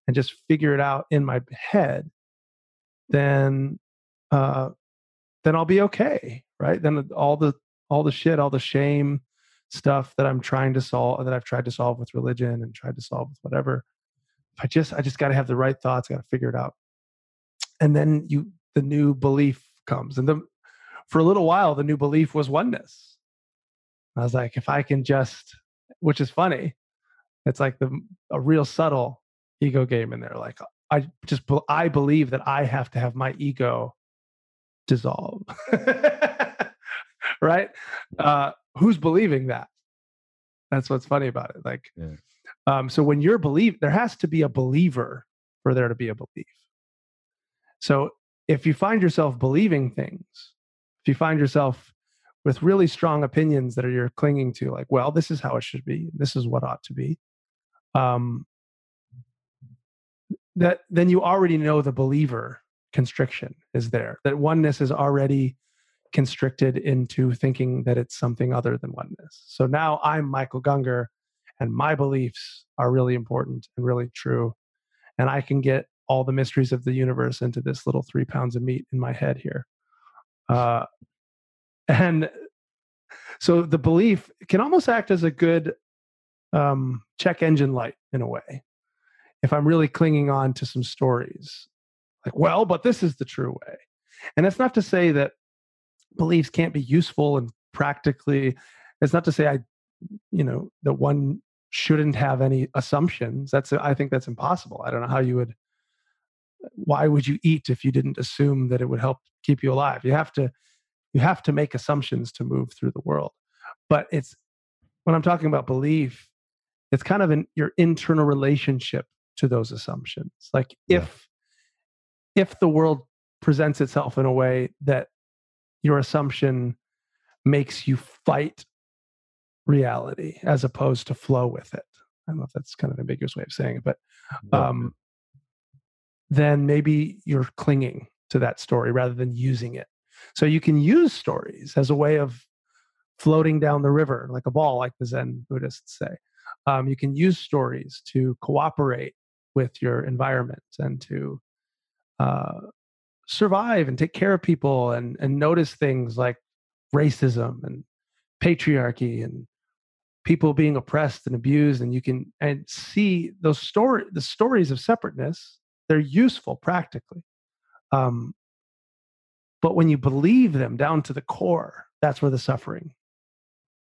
and just figure it out in my head, then uh, then I'll be okay, right? Then all the all the shit, all the shame, stuff that I'm trying to solve that I've tried to solve with religion and tried to solve with whatever. I just I just got to have the right thoughts, got to figure it out. And then you the new belief comes. And the for a little while the new belief was oneness. I was like if I can just which is funny. It's like the a real subtle ego game in there like I just I believe that I have to have my ego dissolve. right? Uh, who's believing that? That's what's funny about it. Like, yeah. um, so when you're believe, there has to be a believer for there to be a belief. So if you find yourself believing things, if you find yourself with really strong opinions that are you're clinging to, like, well, this is how it should be, this is what ought to be, um, that then you already know the believer constriction is there. That oneness is already constricted into thinking that it's something other than oneness. So now I'm Michael Gungor and my beliefs are really important and really true. And I can get all the mysteries of the universe into this little three pounds of meat in my head here. Uh, and so the belief can almost act as a good um, check engine light in a way. If I'm really clinging on to some stories, like, well, but this is the true way. And it's not to say that beliefs can't be useful and practically it's not to say i you know that one shouldn't have any assumptions that's i think that's impossible i don't know how you would why would you eat if you didn't assume that it would help keep you alive you have to you have to make assumptions to move through the world but it's when i'm talking about belief it's kind of in your internal relationship to those assumptions like if yeah. if the world presents itself in a way that your assumption makes you fight reality as opposed to flow with it. I don't know if that's kind of an ambiguous way of saying it, but um, then maybe you're clinging to that story rather than using it. So you can use stories as a way of floating down the river like a ball, like the Zen Buddhists say. Um, you can use stories to cooperate with your environment and to uh, survive and take care of people and and notice things like racism and patriarchy and people being oppressed and abused and you can and see those story the stories of separateness they're useful practically. Um But when you believe them down to the core, that's where the suffering,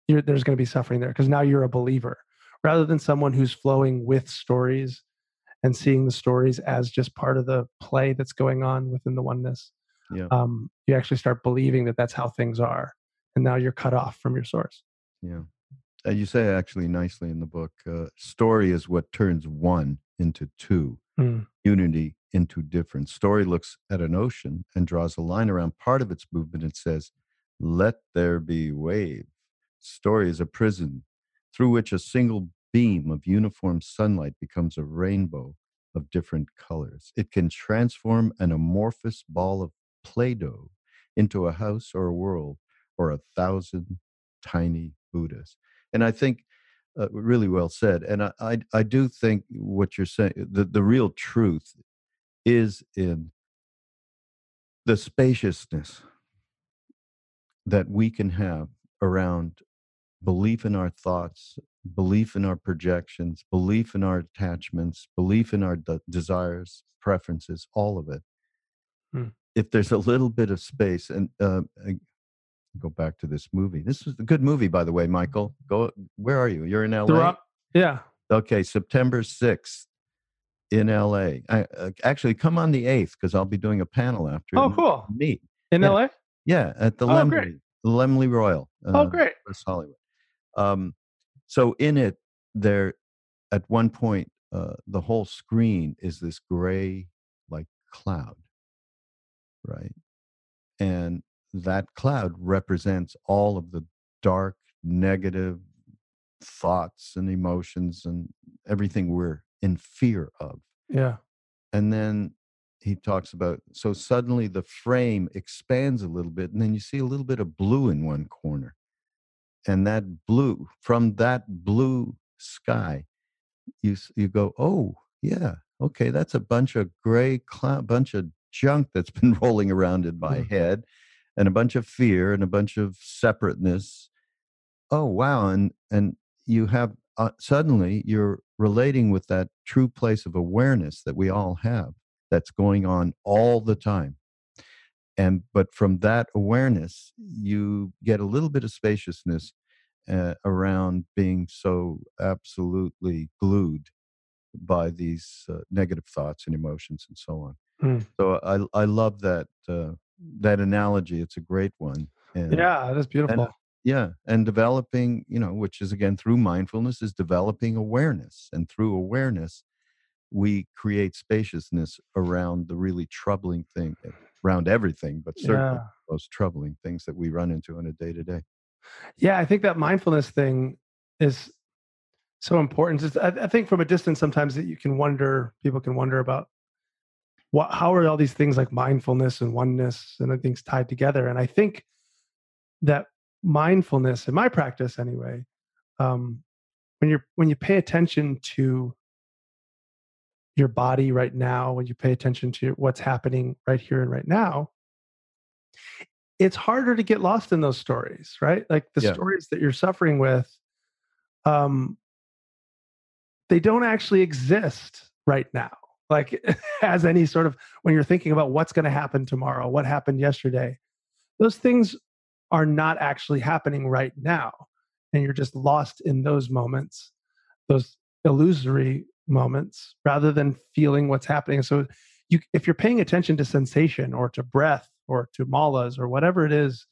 there's going to be suffering there because now you're a believer. Rather than someone who's flowing with stories and seeing the stories as just part of the play that's going on within the oneness. Yeah. Um, you actually start believing that that's how things are. And now you're cut off from your source. Yeah. Uh, you say actually nicely in the book uh, story is what turns one into two, mm. unity into difference. Story looks at an ocean and draws a line around part of its movement and says, Let there be wave. Story is a prison through which a single beam of uniform sunlight becomes a rainbow of different colors. It can transform an amorphous ball of Play Doh into a house or a world or a thousand tiny Buddhas. And I think uh, really well said. And I, I, I do think what you're saying, the, the real truth is in the spaciousness that we can have around belief in our thoughts, belief in our projections, belief in our attachments, belief in our de- desires, preferences, all of it. Hmm. If there's a little bit of space, and uh, go back to this movie. This is a good movie, by the way, Michael. Go. Where are you? You're in LA. Yeah. Okay, September sixth in LA. I, uh, actually, come on the eighth because I'll be doing a panel after. Oh, cool. Meet in yeah. LA. Yeah, at the oh, great. Laemmle Royal. Uh, oh, great. West Hollywood. Um, so in it, there, at one point, uh, the whole screen is this gray, like cloud, right? And that cloud represents all of the dark, negative thoughts and emotions and everything we're in fear of. Yeah. And then he talks about so suddenly the frame expands a little bit, and then you see a little bit of blue in one corner. And that blue, from that blue sky, you you go, oh yeah, okay, that's a bunch of gray cloud, bunch of junk that's been rolling around in my mm-hmm. head and a bunch of fear and a bunch of separateness oh wow and and you have uh, suddenly you're relating with that true place of awareness that we all have that's going on all the time and but from that awareness you get a little bit of spaciousness uh, around being so absolutely glued by these uh, negative thoughts and emotions and so on mm. so i i love that uh, that analogy. It's a great one. And, yeah, that's beautiful. And, yeah, and developing, you know, which is again through mindfulness, is developing awareness, and through awareness, we create spaciousness around the really troubling thing, around everything, but certainly yeah. most troubling things that we run into on a day to day. Yeah, I think that mindfulness thing is so important. Just, I, I think from a distance, sometimes that you can wonder, people can wonder about what, how are all these things like mindfulness and oneness and things tied together? And I think that mindfulness, in my practice anyway, um, when you're when you pay attention to your body right now, when you pay attention to what's happening right here and right now, it's harder to get lost in those stories, right? Like the yeah. stories that you're suffering with, um, they don't actually exist right now like as any sort of when you're thinking about what's going to happen tomorrow what happened yesterday those things are not actually happening right now and you're just lost in those moments those illusory moments rather than feeling what's happening so you if you're paying attention to sensation or to breath or to malas or whatever it is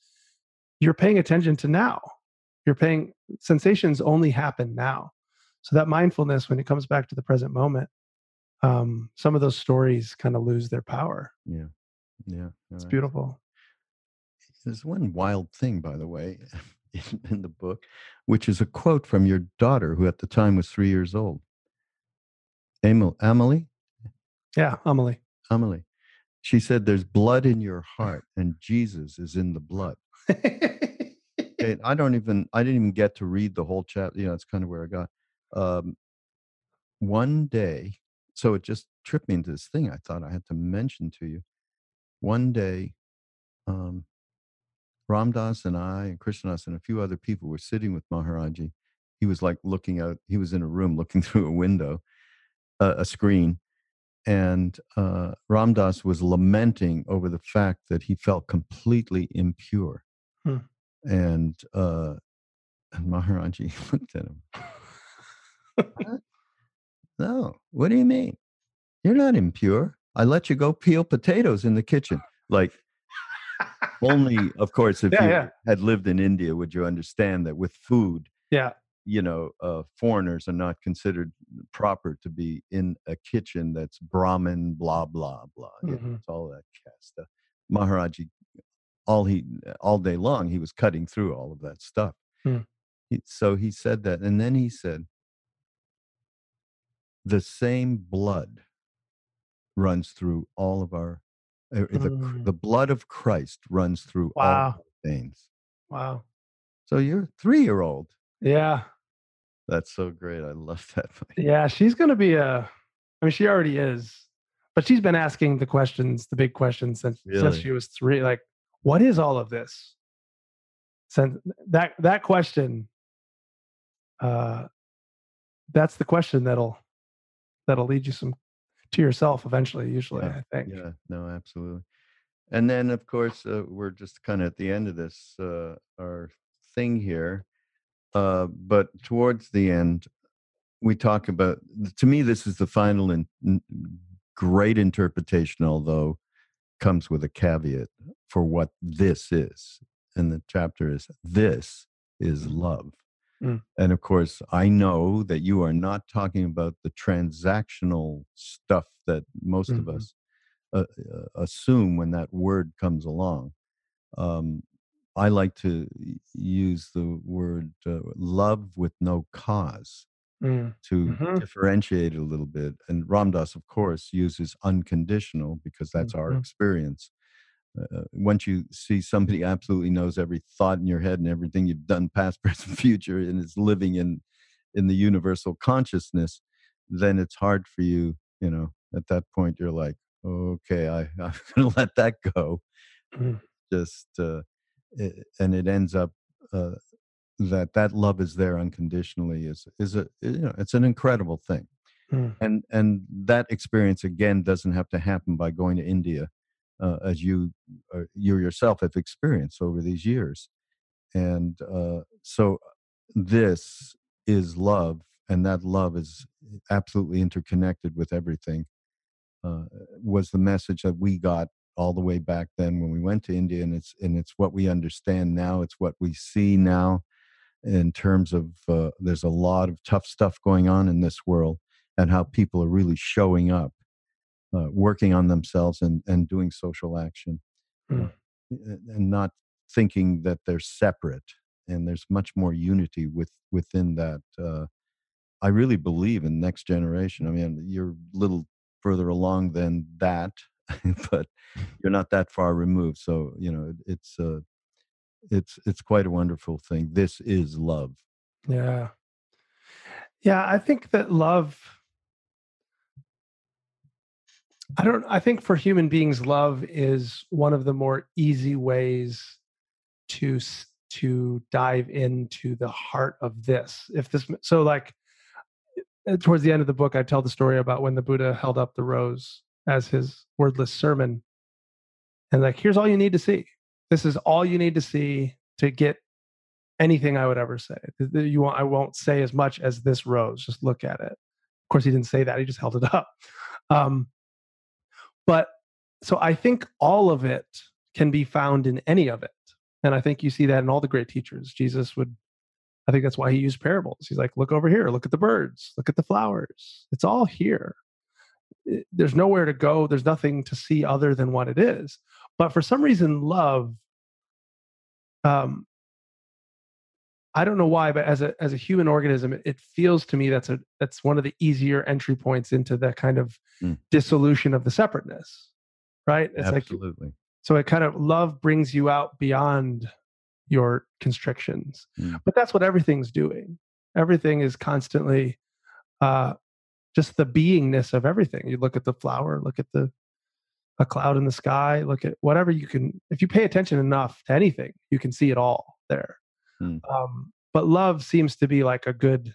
you're paying attention to now you're paying sensations only happen now so that mindfulness when it comes back to the present moment um, some of those stories kind of lose their power. Yeah, yeah, it's right. beautiful. There's one wild thing, by the way, in, in, the book, which is a quote from your daughter, who at the time was three years old. Emil, Amelie. Yeah, Amelie. Amelie. She said, "There's blood in your heart, and Jesus is in the blood." okay, I don't even. I didn't even get to read the whole chapter. You know, that's kind of where I got. Um, one day so it just tripped me into this thing I thought I had to mention to you. One day, um, Ram Dass and I and Krishnas and a few other people were sitting with Maharaji. He was like looking out, he was in a room looking through a window, uh, a screen, and uh, Ram Dass was lamenting over the fact that he felt completely impure, Hmm. and uh, and Maharaji looked at him. "What? No, what do you mean? You're not impure. I let you go peel potatoes in the kitchen. Like only, of course, if Yeah, you yeah. had lived in India, would you understand that with food, yeah. You know, uh, foreigners are not considered proper to be in a kitchen that's Brahmin, blah blah blah. You know, Mhm. it's all that caste stuff. Maharaji, all he all day long, he was cutting through all of that stuff. Hmm. He- so he said that, and then he said, "The same blood runs through all of our." uh, The, Mm. the blood of Christ runs through all Wow. our veins. Wow. So you're three year old. Yeah. That's so great. I love that. Yeah. She's going to be a, I mean, she already is, but she's been asking the questions, the big questions since, since she was three. Like, what is all of this? Since that, that question, uh, that's the question that'll, that'll lead you some to yourself eventually, usually, Yeah, I think. Yeah, no, absolutely. And then, of course, uh, we're just kind of at the end of this, uh, our thing here. Uh, but towards the end, we talk about, to me, this is the final and great interpretation, although comes with a caveat for what this is. And the chapter is this is love. Mm. And of course, I know that you are not talking about the transactional stuff that most of Mhm. us uh, uh, assume when that word comes along. Um, I like to use the word uh, love with no cause Mm. to Mhm. differentiate it a little bit. And Ram Dass, of course, uses unconditional because that's our Mhm. experience. Uh, once you see somebody absolutely knows every thought in your head and everything you've done, past, present, future, and is living in in the universal consciousness, then it's hard for you. You know, at that point, you're like, okay, I, I'm going to let that go. Mm. Just uh, and it ends up uh, that that love is there unconditionally is is a you know it's an incredible thing Mm. and and that experience again doesn't have to happen by going to india uh, as you uh, you yourself have experienced over these years and uh, so this is love and that love is absolutely interconnected with everything uh, was the message that we got all the way back then when we went to india and it's and it's what we understand now it's what we see now in terms of uh, there's a lot of tough stuff going on in this world and how people are really showing up uh, working on themselves and, and doing social action Mm. uh, and not thinking that they're separate and there's much more unity with within that uh, i really believe in next generation i mean you're a little further along than that but you're not that far removed so you know it's uh, it's it's quite a wonderful thing this is love Yeah. Yeah, I think that love I don't I think for human beings love is one of the more easy ways to to dive into the heart of this. If this so like uh, towards the end of the book I tell the story about when the Buddha held up the rose as his wordless sermon and like here's all you need to see. This is all you need to see to get anything I would ever say. You I won't say as much as this rose. Just look at it. Of course, he didn't say that. He just held it up. Um, but so I think all of it can be found in any of it, and I think you see that in all the great teachers. Jesus would. I think that's why he used parables. He's like, look over here, look at the birds, look at the flowers. It's all here. There's nowhere to go. There's nothing to see other than what it is. But for some reason, love um, I don't know why, but as a as a human organism, it, it feels to me that's a that's one of the easier entry points into that kind of Mm. dissolution of the separateness, right? It's like absolutely so it kind of love brings you out beyond your constrictions, Mm. but that's what everything's doing. Everything is constantly uh, just the beingness of everything. You look at the flower, look at the a cloud in the sky, look at whatever you can. If you pay attention enough to anything, you can see it all there. Mm. Um, but love seems to be like a good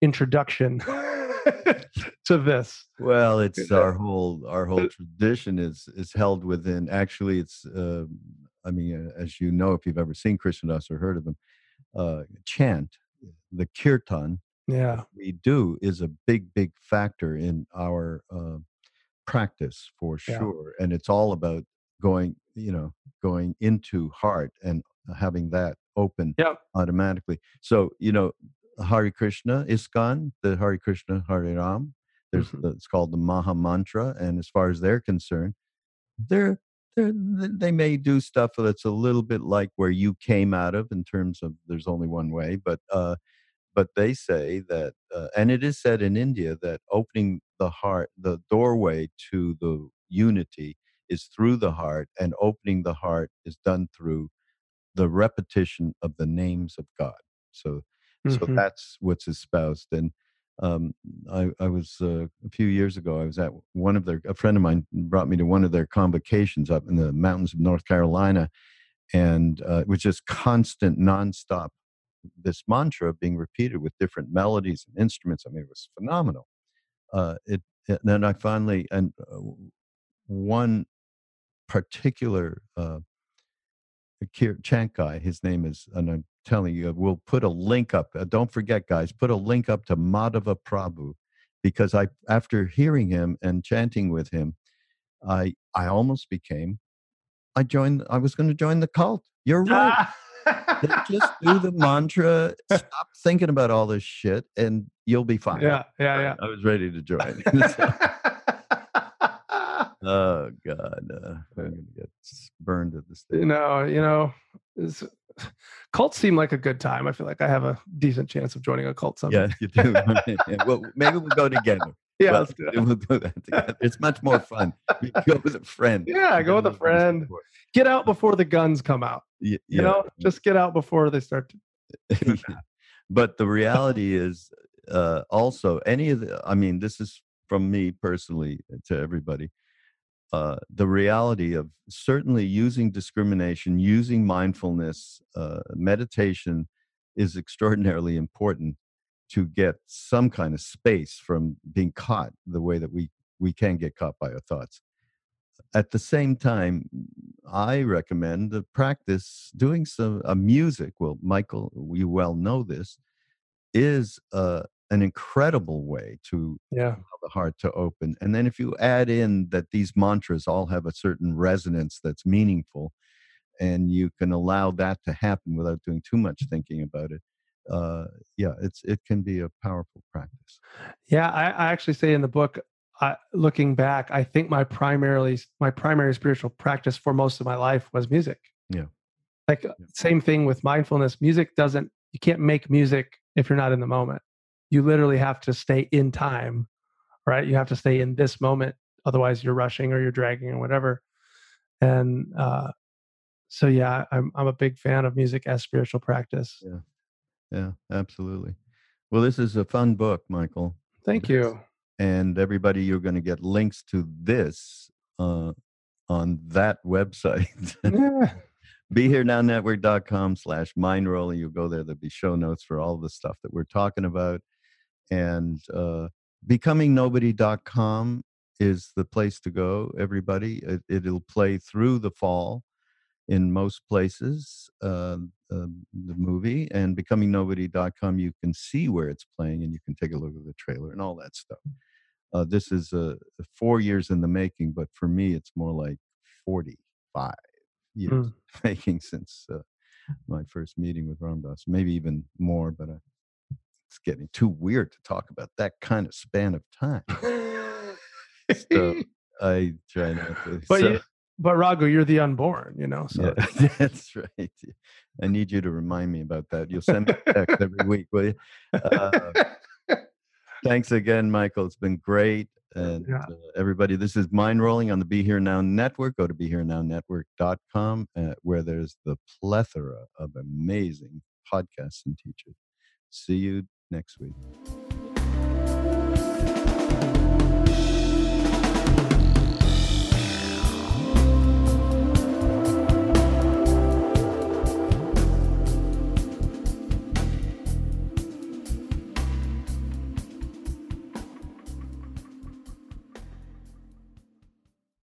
introduction to this. Well, it's our whole our whole tradition is is held within. Actually, it's uh, I mean, uh, as you know, if you've ever seen Krishna Das or heard of them, uh, chant, the kirtan. Yeah, we do is a big big factor in our uh, practice for Yeah. sure, and it's all about going you know going into heart and having that open Yep. automatically. So you know, hari Krishna, ISKCON, the hari Krishna, hari Ram. There's Mhm. the, it's called the Maha Mantra, and as far as they're concerned, they're, they're they may do stuff that's a little bit like where you came out of in terms of there's only one way, but uh, but they say that, uh, and it is said in India that opening the heart, the doorway to the unity is through the heart, and opening the heart is done through the repetition of the names of God. So, so Mhm. that's what's espoused. And um, I, I was uh, a few years ago. I was at one of their. A friend of mine brought me to one of their convocations up in the mountains of North Carolina, and uh, it was just constant, nonstop. This mantra being repeated with different melodies and instruments. I mean, it was phenomenal. Uh, it, and then I finally and uh, one particular uh, chant guy. His name is, and I'm telling you, we'll put a link up. Uh, don't forget, guys, put a link up to Madhava Prabhu, because I, after hearing him and chanting with him, I, I almost became. I joined. I was going to join the cult. You're right. Just do the mantra. Stop thinking about all this shit, and you'll be fine. yeah, yeah, yeah. I was ready to join. yeah. oh God, uh, I'm gonna get burned at the stake. you know, you know, cults seem like a good time. I feel like I have a decent chance of joining a cult someday. Yeah, you do. Well, maybe we'll go together. Yeah, Well, let's do it. We'll do that together. It's much more fun. You go with a friend. Yeah, go with a friend. Get out before the guns come out. You, You know, just get out before they start. To, but the reality is uh, also any of the. I mean, this is from me personally to everybody. Uh, the reality of certainly using discrimination, using mindfulness, uh, meditation is extraordinarily important to get some kind of space from being caught the way that we we can get caught by our thoughts. At the same time, I recommend the practice doing some uh, music. Well, Michael, you well know this is uh, an incredible way to yeah, allow the heart to open. And then if you add in that these mantras all have a certain resonance that's meaningful, and you can allow that to happen without doing too much thinking about it, uh, yeah, it's it can be a powerful practice. yeah. I, I actually say in the book, I, looking back, I think my primarily my primary spiritual practice for most of my life was music. Yeah. Like uh, same thing with mindfulness. Music doesn't. You can't make music if you're not in the moment. You literally have to stay in time, right? You have to stay in this moment. Otherwise, you're rushing or you're dragging or whatever. And uh, so, yeah, I'm I'm a big fan of music as spiritual practice. Yeah, absolutely. Well, this is a fun book, Michael. Thank you. and everybody you're going to get links to this uh, on that website Yeah. beherenownetwork.com slash Mindrolling you'll go there there'll be show notes for all the stuff that we're talking about and uh, becomingnobody.com is the place to go everybody it, it'll play through the fall in most places uh, um, the movie and becomingnobody.com you can see where it's playing and you can take a look at the trailer and all that stuff uh, this is uh, four years in the making but for me it's more like 45 years Mm. making since uh, my first meeting with Ram Dass, maybe even more, but uh, it's getting too weird to talk about that kind of span of time. So I try not to. but so, you, but Raghu, you're the unborn, you know. So yeah, that's right. I need you to remind me about that. You'll send me a text every week, will you? Uh, thanks again, Michael. It's been great. And Yeah. uh, everybody, this is Mindrolling on the Be Here Now Network. Go to BeHereNowNetwork.com, uh, where there's the plethora of amazing podcasts and teachers. See you next week.